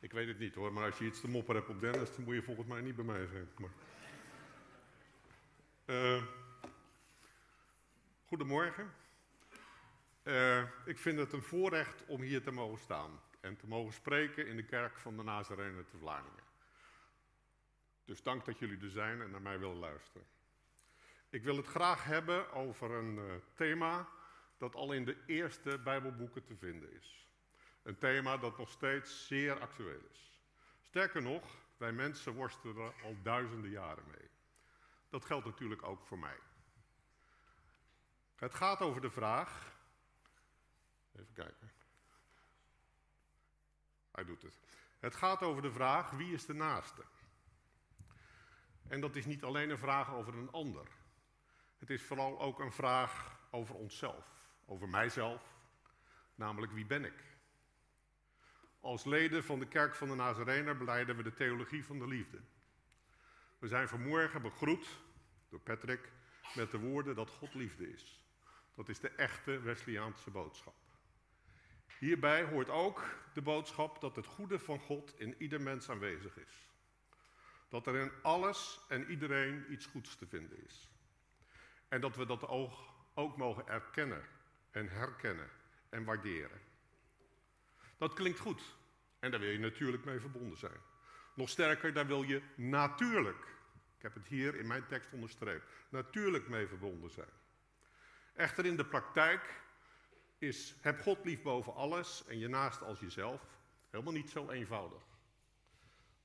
Ik weet het niet hoor, maar als je iets te mopperen hebt op Dennis, dan moet je volgens mij niet bij mij zijn. Uh, goedemorgen. Uh, ik vind het een voorrecht om hier te mogen staan en te mogen spreken in de kerk van de Nazarene te Vlaardingen. Dus dank dat jullie er zijn en naar mij willen luisteren. Ik wil het graag hebben over een uh, thema dat al in de eerste Bijbelboeken te vinden is. Een thema dat nog steeds zeer actueel is. Sterker nog, wij mensen worstelen al duizenden jaren mee. Dat geldt natuurlijk ook voor mij. Het gaat over de vraag. Even kijken. Hij doet het. Het gaat over de vraag: wie is de naaste? En dat is niet alleen een vraag over een ander. Het is vooral ook een vraag over onszelf, over mijzelf, namelijk wie ben ik? Als leden van de Kerk van de Nazarener beleiden we de theologie van de liefde. We zijn vanmorgen begroet door Patrick met de woorden dat God liefde is. Dat is de echte Wesleyaanse boodschap. Hierbij hoort ook de boodschap dat het goede van God in ieder mens aanwezig is. Dat er in alles en iedereen iets goeds te vinden is. En dat we dat ook, ook mogen erkennen en herkennen en waarderen. Dat klinkt goed en daar wil je natuurlijk mee verbonden zijn. Nog sterker, daar wil je natuurlijk, ik heb het hier in mijn tekst onderstreept, natuurlijk mee verbonden zijn. Echter in de praktijk is heb God lief boven alles en je naast als jezelf helemaal niet zo eenvoudig.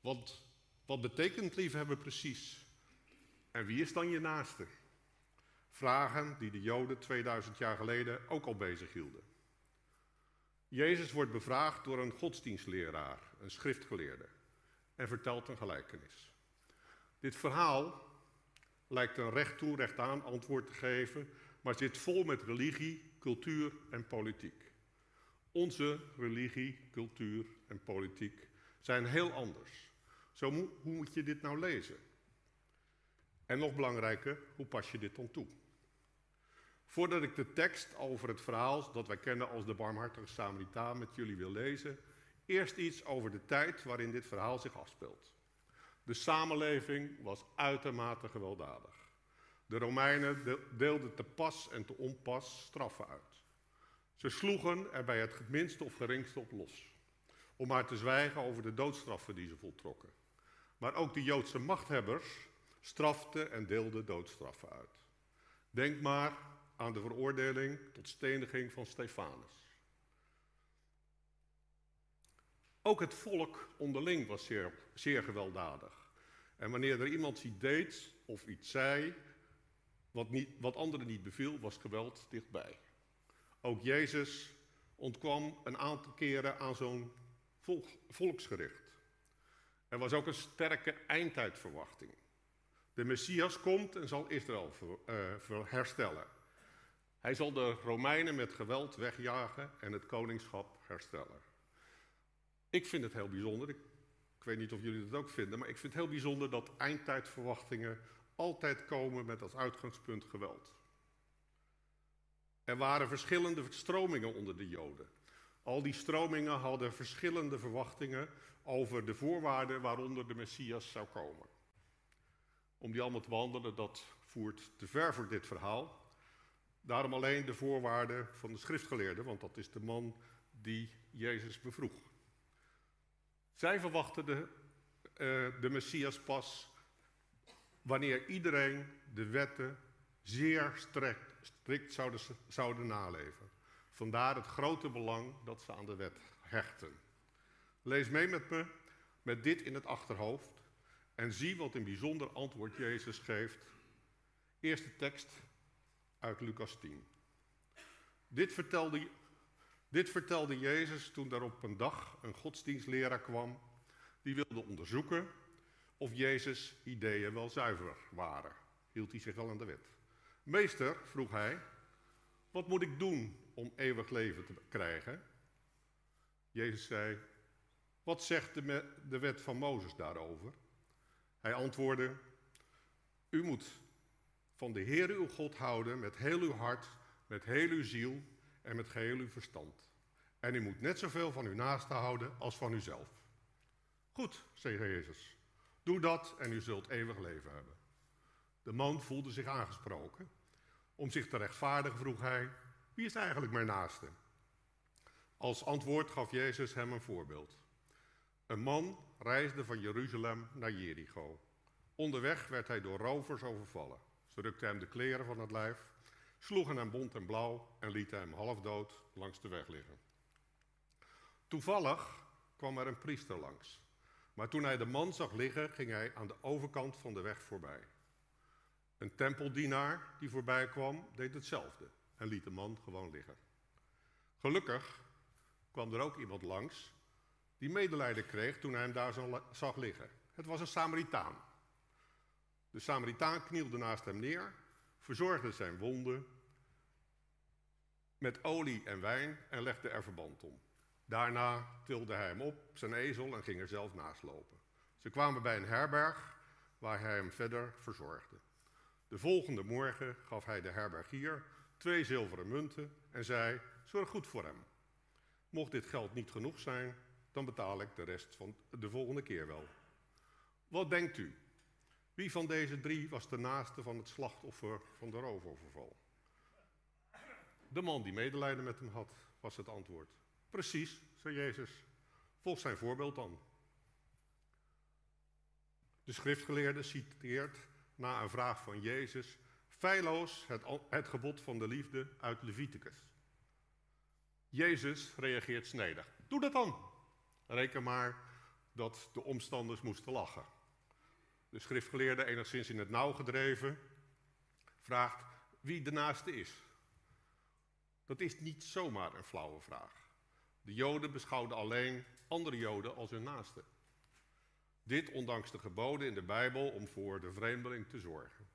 Want wat betekent liefhebben precies? En wie is dan je naaste? Vragen die de Joden 2000 jaar geleden ook al bezig hielden. Jezus wordt bevraagd door een godsdienstleraar, een schriftgeleerde, en vertelt een gelijkenis. Dit verhaal lijkt een recht toe, recht aan antwoord te geven, maar zit vol met religie, cultuur en politiek. Onze religie, cultuur en politiek zijn heel anders. Zo hoe moet je dit nou lezen? En nog belangrijker, hoe pas je dit dan toe? Voordat ik de tekst over het verhaal dat wij kennen als de barmhartige Samaritaan met jullie wil lezen, eerst iets over de tijd waarin dit verhaal zich afspeelt. De samenleving was uitermate gewelddadig. De Romeinen deelden te pas en te onpas straffen uit. Ze sloegen er bij het minste of geringste op los, om maar te zwijgen over de doodstraffen die ze voltrokken. Maar ook de Joodse machthebbers straften en deelden doodstraffen uit. Denk maar aan de veroordeling tot steniging van Stefanus. Ook het volk onderling was zeer, zeer gewelddadig. En wanneer er iemand iets deed of iets zei wat, niet, wat anderen niet beviel, was geweld dichtbij. Ook Jezus ontkwam een aantal keren aan zo'n volk, volksgericht. Er was ook een sterke eindtijdverwachting. De Messias komt en zal Israël uh, herstellen. Hij zal de Romeinen met geweld wegjagen en het koningschap herstellen. Ik vind het heel bijzonder, ik, weet niet of jullie dat ook vinden, maar ik vind het heel bijzonder dat eindtijdverwachtingen altijd komen met als uitgangspunt geweld. Er waren verschillende stromingen onder de Joden. Al die stromingen hadden verschillende verwachtingen over de voorwaarden waaronder de Messias zou komen. Om die allemaal te behandelen, dat voert te ver voor dit verhaal. Daarom alleen de voorwaarden van de schriftgeleerde, want dat is de man die Jezus bevroeg. Zij verwachten de, uh, de Messias pas wanneer iedereen de wetten zeer strikt, strikt zouden, zouden naleven. Vandaar het grote belang dat ze aan de wet hechten. Lees mee met me met dit in het achterhoofd en zie wat een bijzonder antwoord Jezus geeft. Eerste tekst uit Lucas 10. Dit vertelde, dit vertelde Jezus toen er op een dag een godsdienstleraar kwam die wilde onderzoeken of Jezus' ideeën wel zuiver waren. Hield hij zich wel aan de wet. Meester, vroeg hij, wat moet ik doen om eeuwig leven te krijgen? Jezus zei, wat zegt de, de wet van Mozes daarover? Hij antwoordde, u moet van de Heer uw God houden met heel uw hart, met heel uw ziel en met geheel uw verstand. En u moet net zoveel van uw naaste houden als van uzelf. Goed, zei Jezus. Doe dat en u zult eeuwig leven hebben. De man voelde zich aangesproken. Om zich te rechtvaardigen vroeg hij: Wie is eigenlijk mijn naaste? Als antwoord gaf Jezus hem een voorbeeld. Een man reisde van Jeruzalem naar Jericho. Onderweg werd hij door rovers overvallen. Ze rukten hem de kleren van het lijf, sloegen hem bont en blauw en lieten hem half dood langs de weg liggen. Toevallig kwam er een priester langs. Maar toen hij de man zag liggen, ging hij aan de overkant van de weg voorbij. Een tempeldienaar die voorbij kwam, deed hetzelfde en liet de man gewoon liggen. Gelukkig kwam er ook iemand langs die medelijden kreeg toen hij hem daar zag liggen. Het was een Samaritaan. De Samaritaan knielde naast hem neer, verzorgde zijn wonden met olie en wijn en legde er verband om. Daarna tilde hij hem op, zijn ezel, en ging er zelf naast lopen. Ze kwamen bij een herberg waar hij hem verder verzorgde. De volgende morgen gaf hij de herbergier twee zilveren munten en zei: Zorg goed voor hem. Mocht dit geld niet genoeg zijn, dan betaal ik de rest van de volgende keer wel. Wat denkt u? Wie van deze drie was de naaste van het slachtoffer van de roofoverval? De man die medelijden met hem had, was het antwoord. Precies, zei Jezus. Volg zijn voorbeeld dan. De schriftgeleerde citeert na een vraag van Jezus feilloos het, het gebod van de liefde uit Leviticus. Jezus reageert snedig. Doe dat dan. Reken maar dat de omstanders moesten lachen. De schriftgeleerde, enigszins in het nauw gedreven, vraagt wie de naaste is. Dat is niet zomaar een flauwe vraag. De Joden beschouwden alleen andere Joden als hun naaste. Dit ondanks de geboden in de Bijbel om voor de vreemdeling te zorgen.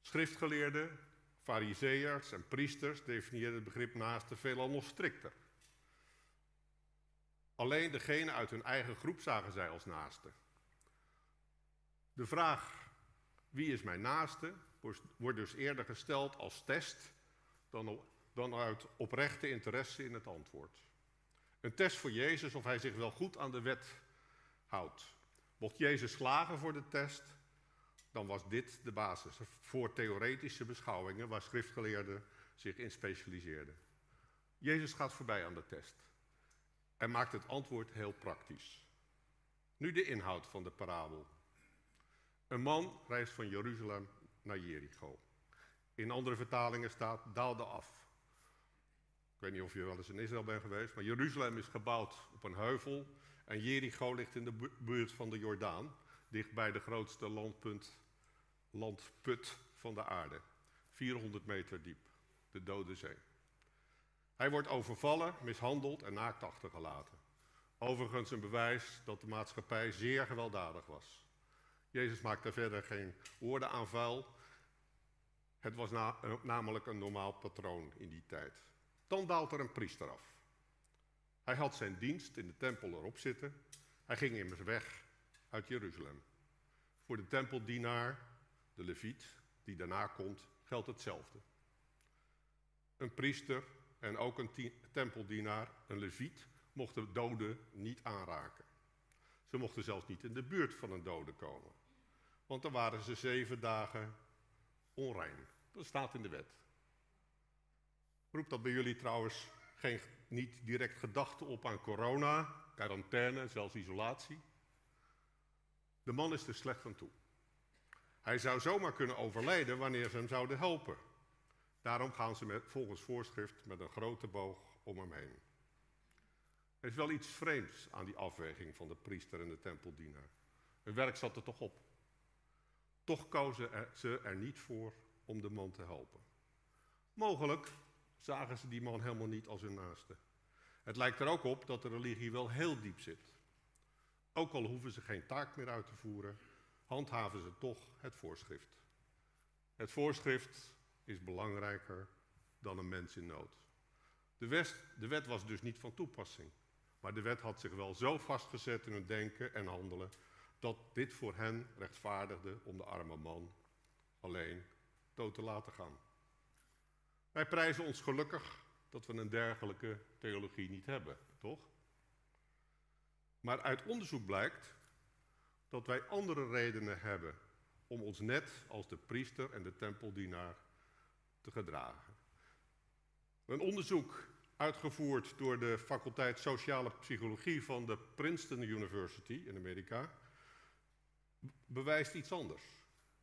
Schriftgeleerden, fariseërs en priesters definieerden het begrip naaste veelal nog strikter. Alleen degene uit hun eigen groep zagen zij als naaste. De vraag wie is mijn naaste wordt dus eerder gesteld als test dan, dan uit oprechte interesse in het antwoord. Een test voor Jezus of hij zich wel goed aan de wet houdt. Mocht Jezus slagen voor de test, dan was dit de basis voor theoretische beschouwingen waar schriftgeleerden zich in specialiseerden. Jezus gaat voorbij aan de test en maakt het antwoord heel praktisch. Nu de inhoud van de parabel. Een man reist van Jeruzalem naar Jericho. In andere vertalingen staat daalde af. Ik weet niet of je wel eens in Israël bent geweest, maar Jeruzalem is gebouwd op een heuvel en Jericho ligt in de buurt van de Jordaan, dicht bij de grootste landpunt, landput van de aarde. 400 meter diep, de Dode Zee. Hij wordt overvallen, mishandeld en naakt achtergelaten. Overigens een bewijs dat de maatschappij zeer gewelddadig was. Jezus maakte verder geen woorden aan vuil. Het was namelijk een normaal patroon in die tijd. Dan daalt er een priester af. Hij had zijn dienst in de tempel erop zitten. Hij ging immers weg uit Jeruzalem. Voor de tempeldienaar, de leviet, die daarna komt, geldt hetzelfde. Een priester en ook een tempeldienaar, een leviet, mochten doden niet aanraken. Ze mochten zelfs niet in de buurt van een dode komen. Want dan waren ze zeven dagen onrein. Dat staat in de wet. Roept dat bij jullie trouwens geen, niet direct gedachte op aan corona, quarantaine, zelfs isolatie? De man is er slecht aan toe. Hij zou zomaar kunnen overlijden wanneer ze hem zouden helpen. Daarom gaan ze met, volgens voorschrift met een grote boog om hem heen. Er is wel iets vreemds aan die afweging van de priester en de tempeldienaar. Hun werk zat er toch op. Toch kozen ze er niet voor om de man te helpen. Mogelijk zagen ze die man helemaal niet als hun naaste. Het lijkt er ook op dat de religie wel heel diep zit. Ook al hoeven ze geen taak meer uit te voeren, handhaven ze toch het voorschrift. Het voorschrift is belangrijker dan een mens in nood. De, de wet was dus niet van toepassing. Maar de wet had zich wel zo vastgezet in hun denken en handelen dat dit voor hen rechtvaardigde om de arme man alleen dood te laten gaan. Wij prijzen ons gelukkig dat we een dergelijke theologie niet hebben, toch? Maar uit onderzoek blijkt dat wij andere redenen hebben om ons net als de priester en de tempeldienaar te gedragen. Een onderzoek uitgevoerd door de faculteit Sociale Psychologie van de Princeton University in Amerika bewijst iets anders.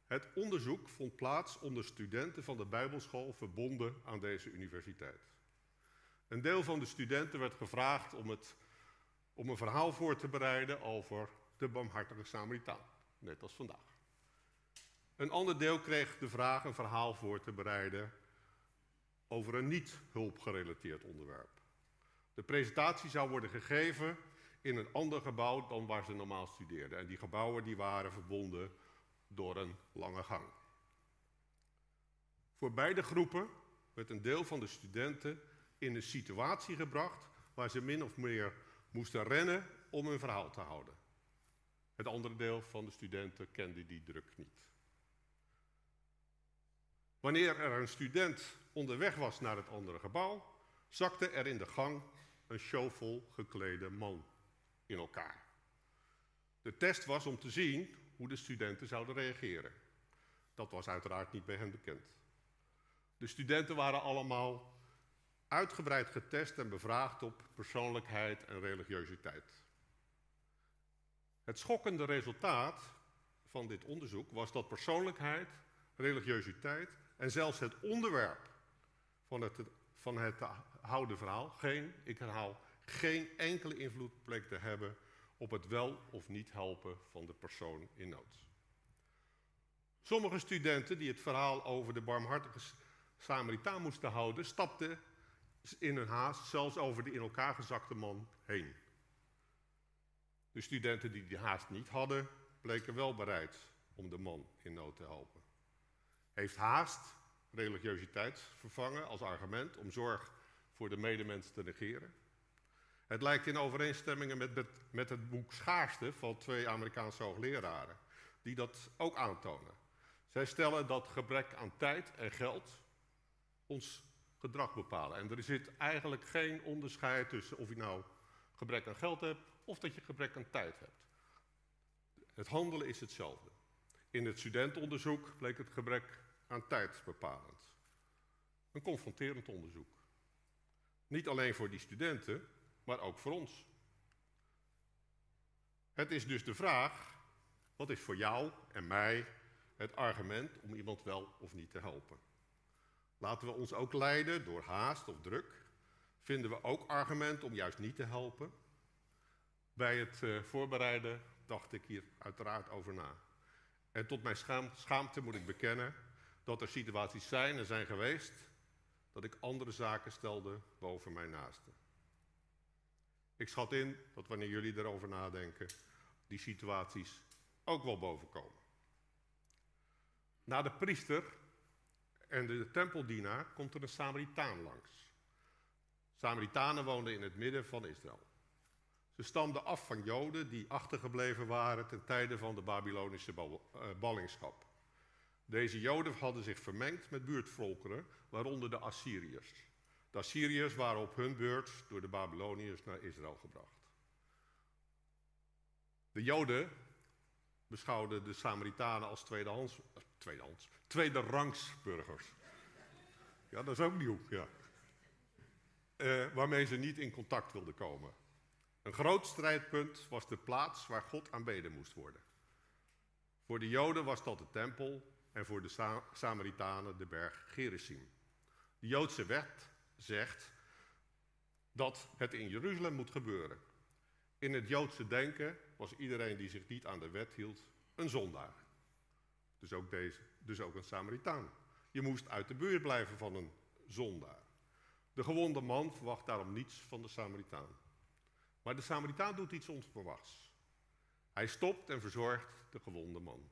Het onderzoek vond plaats onder studenten van de Bijbelschool verbonden aan deze universiteit. Een deel van de studenten werd gevraagd om, het, om een verhaal voor te bereiden over de barmhartige Samaritaan, net als vandaag. Een ander deel kreeg de vraag een verhaal voor te bereiden over een niet hulpgerelateerd onderwerp. De presentatie zou worden gegeven in een ander gebouw dan waar ze normaal studeerden. En die gebouwen die waren verbonden door een lange gang. Voor beide groepen werd een deel van de studenten in een situatie gebracht waar ze min of meer moesten rennen om hun verhaal te houden. Het andere deel van de studenten kende die druk niet. Wanneer er een student onderweg was naar het andere gebouw, zakte er in de gang een showvol geklede man elkaar. De test was om te zien hoe de studenten zouden reageren. Dat was uiteraard niet bij hen bekend. De studenten waren allemaal uitgebreid getest en bevraagd op persoonlijkheid en religiositeit. Het schokkende resultaat van dit onderzoek was dat persoonlijkheid, religiositeit en zelfs het onderwerp van het, van het houden verhaal geen, ik herhaal, geen enkele invloed bleek te hebben op het wel of niet helpen van de persoon in nood. Sommige studenten die het verhaal over de barmhartige Samaritaan moesten houden, stapten in hun haast zelfs over de in elkaar gezakte man heen. De studenten die die haast niet hadden, bleken wel bereid om de man in nood te helpen. Heeft haast religiositeit vervangen als argument om zorg voor de medemens te negeren? Het lijkt in overeenstemming met, met, het boek Schaarste van twee Amerikaanse hoogleraren, die dat ook aantonen. Zij stellen dat gebrek aan tijd en geld ons gedrag bepalen. En er zit eigenlijk geen onderscheid tussen of je nou gebrek aan geld hebt of dat je gebrek aan tijd hebt. Het handelen is hetzelfde. In het studentenonderzoek bleek het gebrek aan tijd bepalend. Een confronterend onderzoek. Niet alleen voor die studenten, maar ook voor ons. Het is dus de vraag, wat is voor jou en mij het argument om iemand wel of niet te helpen? Laten we ons ook leiden door haast of druk? Vinden we ook argument om juist niet te helpen? Bij het uh, voorbereiden dacht ik hier uiteraard over na. En tot mijn schaam, schaamte moet ik bekennen dat er situaties zijn en zijn geweest dat ik andere zaken stelde boven mijn naasten. Ik schat in dat wanneer jullie erover nadenken, die situaties ook wel bovenkomen. Na de priester en de tempeldienaar komt er een Samaritaan langs. Samaritanen woonden in het midden van Israël. Ze stamden af van Joden die achtergebleven waren ten tijde van de Babylonische eh, ballingschap. Deze Joden hadden zich vermengd met buurtvolkeren, waaronder de Assyriërs. De Assyriërs waren op hun beurt door de Babyloniërs naar Israël gebracht. De Joden beschouwden de Samaritanen als tweedehands, eh, tweedehands, tweederangs burgers. Ja, dat is ook nieuw, ja. Uh, waarmee ze niet in contact wilden komen. Een groot strijdpunt was de plaats waar God aanbeden moest worden. Voor de Joden was dat de tempel en voor de Samaritanen de berg Gerizim. De Joodse wet zegt dat het in Jeruzalem moet gebeuren. In het Joodse denken was iedereen die zich niet aan de wet hield een zondaar. Dus ook, deze, dus ook een Samaritaan. Je moest uit de buurt blijven van een zondaar. De gewonde man verwacht daarom niets van de Samaritaan. Maar de Samaritaan doet iets onverwachts. Hij stopt en verzorgt de gewonde man.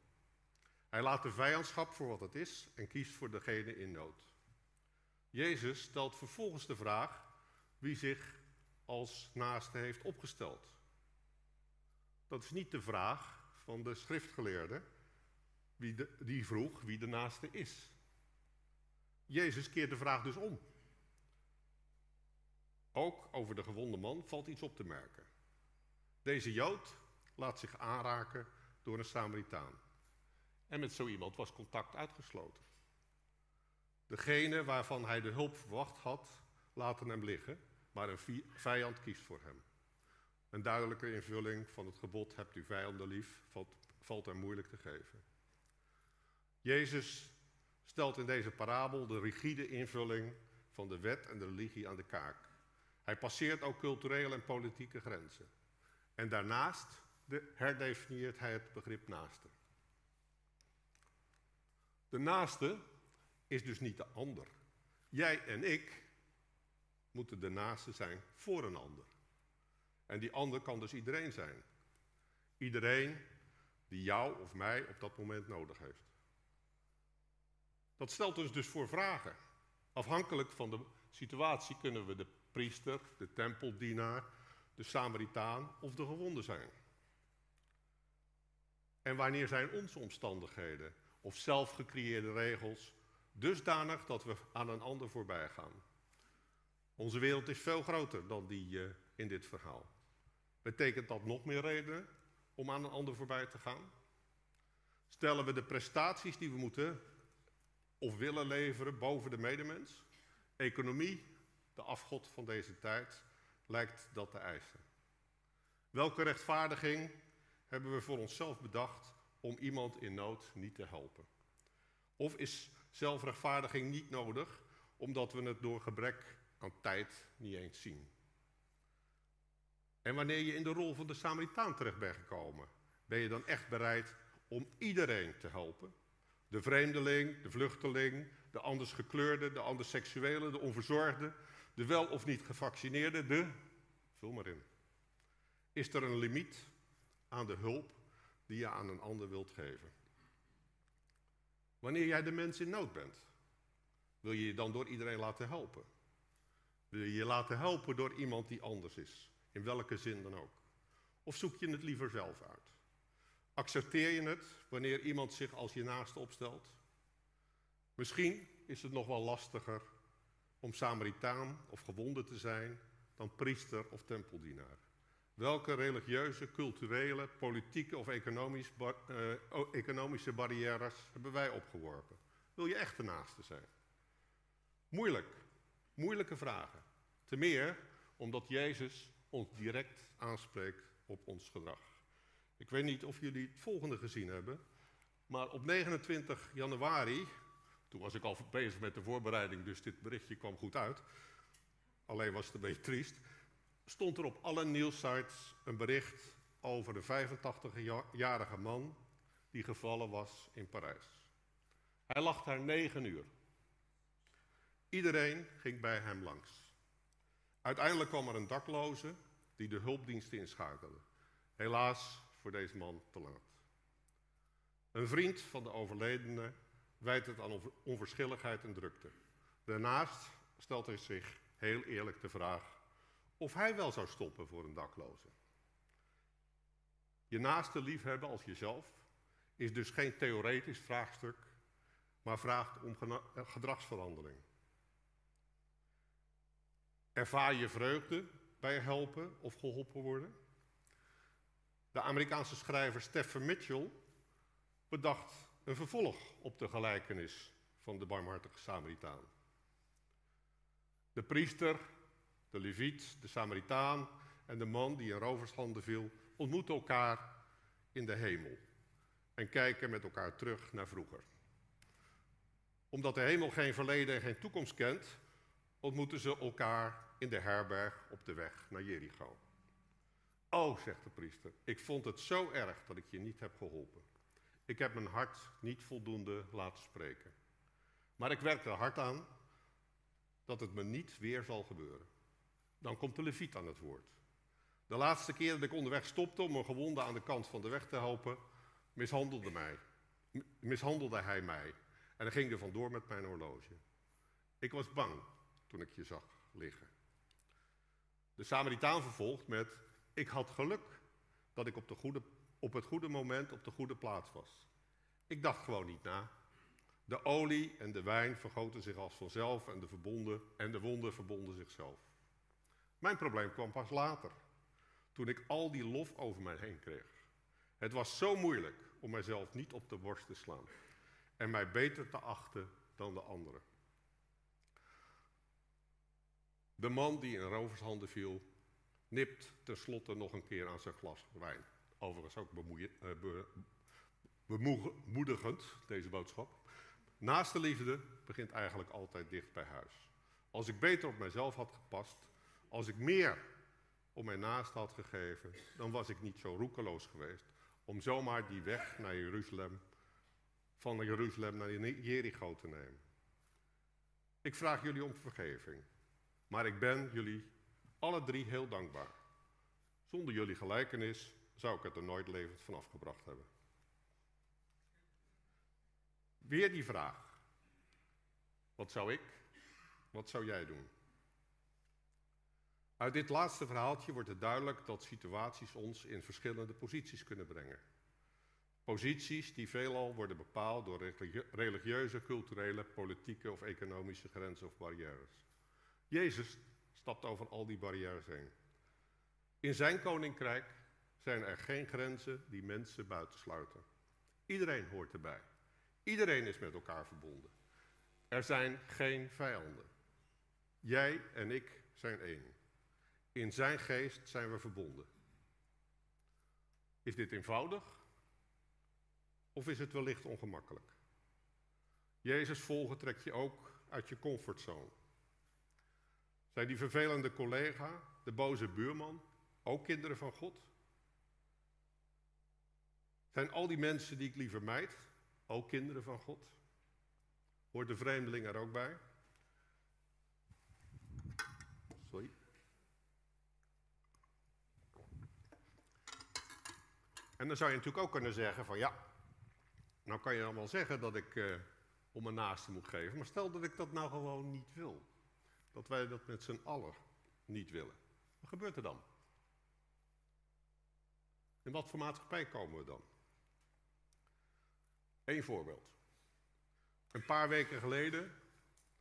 Hij laat de vijandschap voor wat het is en kiest voor degene in nood. Jezus stelt vervolgens de vraag wie zich als naaste heeft opgesteld. Dat is niet de vraag van de schriftgeleerde wie die vroeg wie de naaste is. Jezus keert de vraag dus om. Ook over de gewonde man valt iets op te merken. Deze Jood laat zich aanraken door een Samaritaan. En met zo iemand was contact uitgesloten. Degene waarvan hij de hulp verwacht had, laten hem liggen, maar een vijand kiest voor hem. Een duidelijke invulling van het gebod hebt u vijanden lief, valt, valt er moeilijk te geven. Jezus stelt in deze parabel de rigide invulling van de wet en de religie aan de kaak. Hij passeert ook culturele en politieke grenzen. En daarnaast herdefinieert hij het begrip naaste. De naaste is dus niet de ander. Jij en ik moeten de naaste zijn voor een ander. En die ander kan dus iedereen zijn. Iedereen die jou of mij op dat moment nodig heeft. Dat stelt ons dus voor vragen. Afhankelijk van de situatie kunnen we de priester, de tempeldienaar, de Samaritaan of de gewonde zijn. En wanneer zijn onze omstandigheden of zelfgecreëerde regels dusdanig dat we aan een ander voorbij gaan? Onze wereld is veel groter dan die uh, in dit verhaal. Betekent dat nog meer redenen om aan een ander voorbij te gaan? Stellen we de prestaties die we moeten of willen leveren boven de medemens? Economie, de afgod van deze tijd, lijkt dat te eisen. Welke rechtvaardiging hebben we voor onszelf bedacht om iemand in nood niet te helpen? Of is zelfrechtvaardiging niet nodig omdat we het door gebrek aan tijd niet eens zien? En wanneer je in de rol van de Samaritaan terecht bent gekomen, ben je dan echt bereid om iedereen te helpen? De vreemdeling, de vluchteling, de anders gekleurde, de anders seksuele, de onverzorgde, de wel of niet gevaccineerde, de. Vul maar in. Is er een limiet aan de hulp die je aan een ander wilt geven? Wanneer jij de mens in nood bent, wil je je dan door iedereen laten helpen? Wil je je laten helpen door iemand die anders is, in welke zin dan ook? Of zoek je het liever zelf uit? Accepteer je het wanneer iemand zich als je naaste opstelt? Misschien is het nog wel lastiger om Samaritaan of gewonde te zijn dan priester of tempeldienaar. Welke religieuze, culturele, politieke of economisch uh, economische barrières hebben wij opgeworpen? Wil je echt de naaste zijn? Moeilijk, moeilijke vragen. Te meer omdat Jezus ons direct aanspreekt op ons gedrag. Ik weet niet of jullie het volgende gezien hebben, maar op 29 januari, toen was ik al bezig met de voorbereiding, dus dit berichtje kwam goed uit, alleen was het een beetje triest, stond er op alle nieuwsites een bericht over de 85-jarige man die gevallen was in Parijs. Hij lag daar negen uur. Iedereen ging bij hem langs. Uiteindelijk kwam er een dakloze die de hulpdiensten inschakelde. Helaas voor deze man te laat. Een vriend van de overledene wijt het aan onverschilligheid en drukte. Daarnaast stelt hij zich heel eerlijk de vraag of hij wel zou stoppen voor een dakloze. Je naaste liefhebben als jezelf is dus geen theoretisch vraagstuk, maar vraagt om gedragsverandering. Ervaar je vreugde bij helpen of geholpen worden? De Amerikaanse schrijver Stephen Mitchell bedacht een vervolg op de gelijkenis van de barmhartige Samaritaan. De priester, de leviet, de Samaritaan en de man die in rovershanden viel, ontmoeten elkaar in de hemel en kijken met elkaar terug naar vroeger. Omdat de hemel geen verleden en geen toekomst kent, ontmoeten ze elkaar in de herberg op de weg naar Jericho. Oh, zegt de priester, ik vond het zo erg dat ik je niet heb geholpen. Ik heb mijn hart niet voldoende laten spreken. Maar ik werk er hard aan dat het me niet weer zal gebeuren. Dan komt de leviet aan het woord. De laatste keer dat ik onderweg stopte om een gewonde aan de kant van de weg te helpen, mishandelde, mij, mishandelde hij mij. En ging er vandoor met mijn horloge. Ik was bang toen ik je zag liggen. De Samaritaan vervolgt met: Ik had geluk dat ik op, de goede, op het goede moment op de goede plaats was. Ik dacht gewoon niet na. De olie en de wijn vergoten zich als vanzelf en de, verbonden, en de wonden verbonden zichzelf. Mijn probleem kwam pas later. Toen ik al die lof over mij heen kreeg. Het was zo moeilijk om mijzelf niet op de borst te slaan en mij beter te achten dan de anderen. De man die in rovershanden viel, nipt tenslotte nog een keer aan zijn glas wijn. Overigens ook uh, bemoedigend, deze boodschap. Naast de liefde begint eigenlijk altijd dicht bij huis. Als ik beter op mijzelf had gepast, als ik meer om mijn naast had gegeven, dan was ik niet zo roekeloos geweest om zomaar die weg naar Jeruzalem, van Jeruzalem naar Jericho te nemen. Ik vraag jullie om vergeving, maar ik ben jullie alle drie heel dankbaar. Zonder jullie gelijkenis zou ik het er nooit levend van afgebracht hebben. Weer die vraag. Wat zou ik? Wat zou jij doen? Uit dit laatste verhaaltje wordt het duidelijk dat situaties ons in verschillende posities kunnen brengen. Posities die veelal worden bepaald door religieuze, culturele, politieke of economische grenzen of barrières. Jezus stapt over al die barrières heen. In zijn koninkrijk zijn er geen grenzen die mensen buitensluiten. Iedereen hoort erbij. Iedereen is met elkaar verbonden. Er zijn geen vijanden. Jij en ik zijn één. In zijn geest zijn we verbonden. Is dit eenvoudig? Of is het wellicht ongemakkelijk? Jezus volgen trek je ook uit je comfortzone. Zijn die vervelende collega, de boze buurman, ook kinderen van God? Zijn al die mensen die ik liever mijd, ook kinderen van God? Hoort de vreemdeling er ook bij? En dan zou je natuurlijk ook kunnen zeggen van ja, nou kan je dan wel zeggen dat ik uh, om mijn naaste moet geven, maar stel dat ik dat nou gewoon niet wil. Dat wij dat met z'n allen niet willen. Wat gebeurt er dan? In wat voor maatschappij komen we dan? Eén voorbeeld. Een paar weken geleden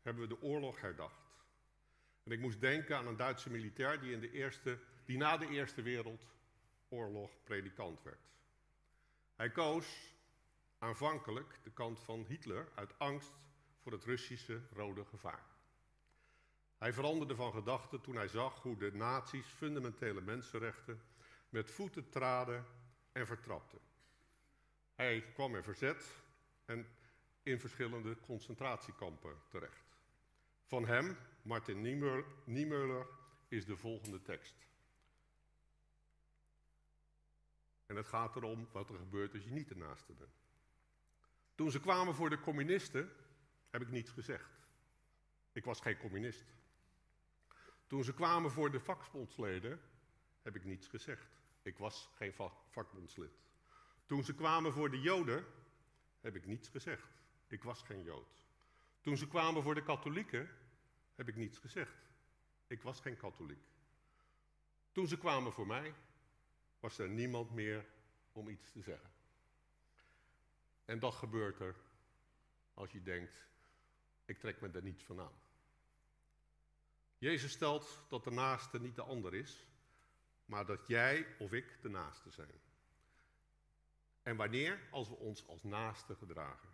hebben we de oorlog herdacht. En ik moest denken aan een Duitse militair die, in de eerste, die na de Eerste Wereldoorlog predikant werd. Hij koos aanvankelijk de kant van Hitler uit angst voor het Russische rode gevaar. Hij veranderde van gedachten toen hij zag hoe de nazi's fundamentele mensenrechten met voeten traden en vertrapten. Hij kwam in verzet en in verschillende concentratiekampen terecht. Van hem, Martin Niemöller, is de volgende tekst. En het gaat erom wat er gebeurt als je niet de naaste bent. Toen ze kwamen voor de communisten, heb ik niets gezegd. Ik was geen communist. Toen ze kwamen voor de vakbondsleden, heb ik niets gezegd. Ik was geen vakbondslid. Toen ze kwamen voor de Joden, heb ik niets gezegd. Ik was geen Jood. Toen ze kwamen voor de katholieken, heb ik niets gezegd. Ik was geen katholiek. Toen ze kwamen voor mij, was er niemand meer om iets te zeggen. En dat gebeurt er als je denkt, ik trek me er niets van aan. Jezus stelt dat de naaste niet de ander is, maar dat jij of ik de naaste zijn. En wanneer? Als we ons als naaste gedragen.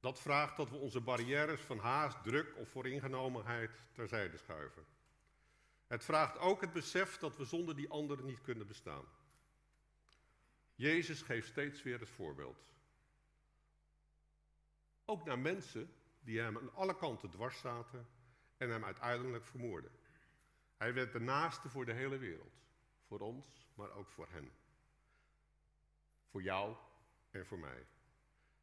Dat vraagt dat we onze barrières van haast, druk of vooringenomenheid terzijde schuiven. Het vraagt ook het besef dat we zonder die anderen niet kunnen bestaan. Jezus geeft steeds weer het voorbeeld. Ook naar mensen die hem aan alle kanten dwars zaten en hem uiteindelijk vermoorden. Hij werd de naaste voor de hele wereld. Voor ons, maar ook voor hen. Voor jou en voor mij.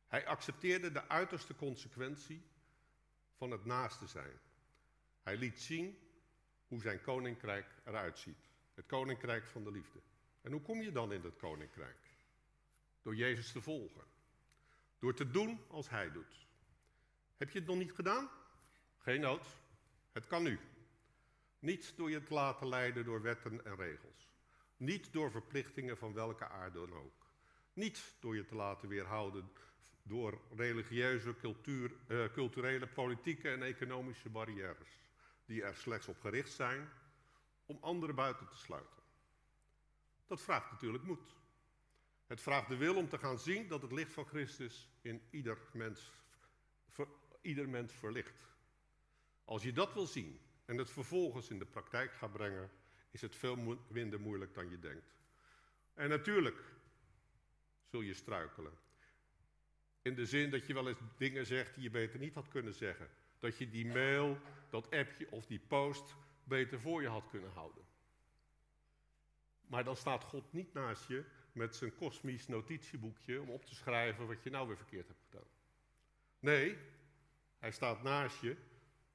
Hij accepteerde de uiterste consequentie van het naaste zijn. Hij liet zien hoe zijn koninkrijk eruit ziet. Het koninkrijk van de liefde. En hoe kom je dan in dat koninkrijk? Door Jezus te volgen. Door te doen als Hij doet. Heb je het nog niet gedaan? Geen nood. Het kan nu. Niet door je te laten leiden door wetten en regels. Niet door verplichtingen van welke aard dan ook. Niet door je te laten weerhouden door religieuze, cultuur, uh, culturele, politieke en economische barrières. Die er slechts op gericht zijn om anderen buiten te sluiten. Dat vraagt natuurlijk moed. Het vraagt de wil om te gaan zien dat het licht van Christus in ieder mens, ieder mens verlicht. Als je dat wil zien en het vervolgens in de praktijk gaat brengen, is het veel minder moeilijk dan je denkt. En natuurlijk zul je struikelen. In de zin dat je wel eens dingen zegt die je beter niet had kunnen zeggen. Dat je die mail, dat appje of die post beter voor je had kunnen houden. Maar dan staat God niet naast je met zijn kosmisch notitieboekje om op te schrijven wat je nou weer verkeerd hebt gedaan. Nee, hij staat naast je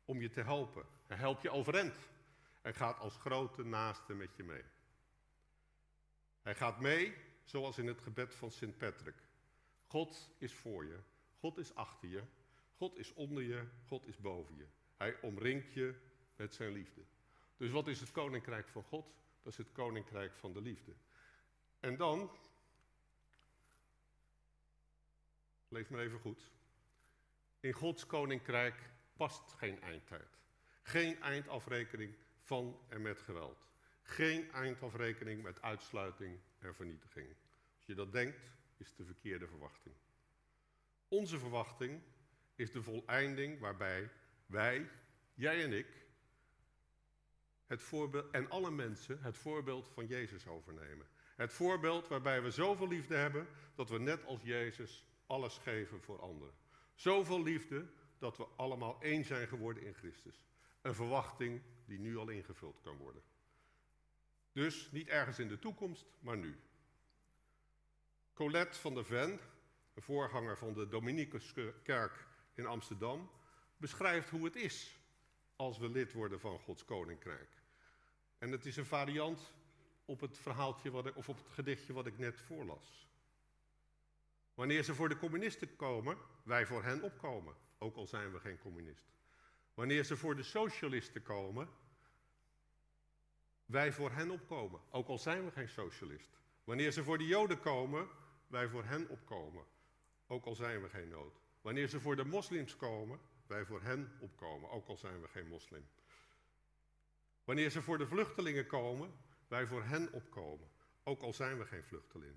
om je te helpen. Hij helpt je overeind. Hij gaat als grote naaste met je mee. Hij gaat mee zoals in het gebed van Sint Patrick. God is voor je, God is achter je, God is onder je, God is boven je. Hij omringt je met zijn liefde. Dus wat is het koninkrijk van God? Dat is het koninkrijk van de liefde. En dan, leef maar even goed. In Gods koninkrijk past geen eindtijd. Geen eindafrekening van en met geweld. Geen eindafrekening met uitsluiting en vernietiging. Als je dat denkt, is het de verkeerde verwachting. Onze verwachting is de voleinding waarbij wij, jij en ik, het voorbeeld, en alle mensen het voorbeeld van Jezus overnemen. Het voorbeeld waarbij we zoveel liefde hebben dat we net als Jezus alles geven voor anderen. Zoveel liefde dat we allemaal één zijn geworden in Christus. Een verwachting die nu al ingevuld kan worden. Dus niet ergens in de toekomst, maar nu. Colette van der Ven, een voorganger van de Dominicuskerk in Amsterdam, beschrijft hoe het is als we lid worden van Gods Koninkrijk. En het is een variant op het verhaaltje wat of op het gedichtje wat ik net voorlas. Wanneer ze voor de communisten komen, wij voor hen opkomen, ook al zijn we geen communist. Wanneer ze voor de socialisten komen, wij voor hen opkomen, ook al zijn we geen socialist. Wanneer ze voor de Joden komen, wij voor hen opkomen, ook al zijn we geen nood. Wanneer ze voor de moslims komen, wij voor hen opkomen, ook al zijn we geen moslim. Wanneer ze voor de vluchtelingen komen, wij voor hen opkomen, ook al zijn we geen vluchteling.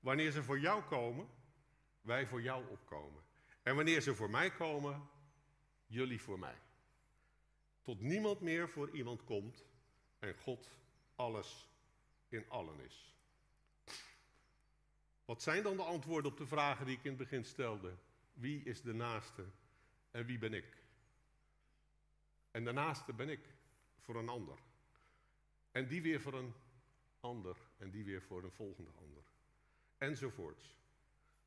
Wanneer ze voor jou komen, wij voor jou opkomen. En wanneer ze voor mij komen, jullie voor mij. Tot niemand meer voor iemand komt en God alles in allen is. Wat zijn dan de antwoorden op de vragen die ik in het begin stelde? Wie is de naaste en wie ben ik? En de naaste ben ik voor een ander. En die weer voor een ander en die weer voor een volgende ander. Enzovoorts.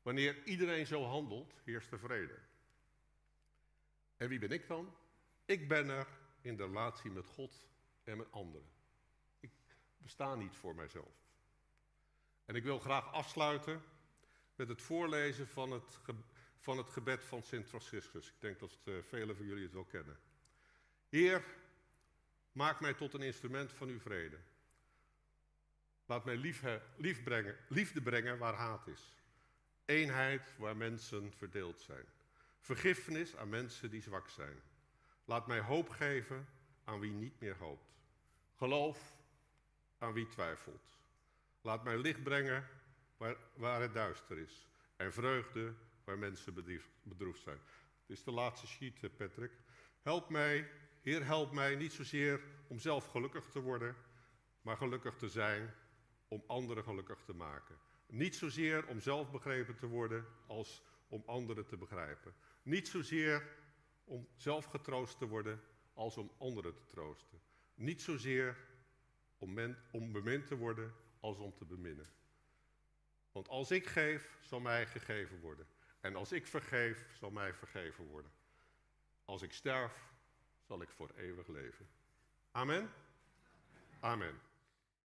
Wanneer iedereen zo handelt, heerst er vrede. En wie ben ik dan? Ik ben er in de relatie met God en met anderen. Ik besta niet voor mijzelf. En ik wil graag afsluiten met het voorlezen van het, van het gebed van Sint Franciscus. Ik denk dat uh, velen van jullie het wel kennen. Heer, maak mij tot een instrument van uw vrede. Laat mij lief, lief brengen, liefde brengen waar haat is. Eenheid waar mensen verdeeld zijn. Vergiffenis aan mensen die zwak zijn. Laat mij hoop geven aan wie niet meer hoopt. Geloof aan wie twijfelt. Laat mij licht brengen waar, waar het duister is. En vreugde waar mensen bedroefd zijn. Dit is de laatste sheet, eh, Patrick. Help mij, Heer, help mij niet zozeer om zelf gelukkig te worden, maar gelukkig te zijn om anderen gelukkig te maken. Niet zozeer om zelf begrepen te worden als om anderen te begrijpen. Niet zozeer om zelf getroost te worden als om anderen te troosten. Niet zozeer om, om bemind te worden als om te beminnen. Want als ik geef, zal mij gegeven worden. En als ik vergeef, zal mij vergeven worden. Als ik sterf, zal ik voor eeuwig leven. Amen? Amen.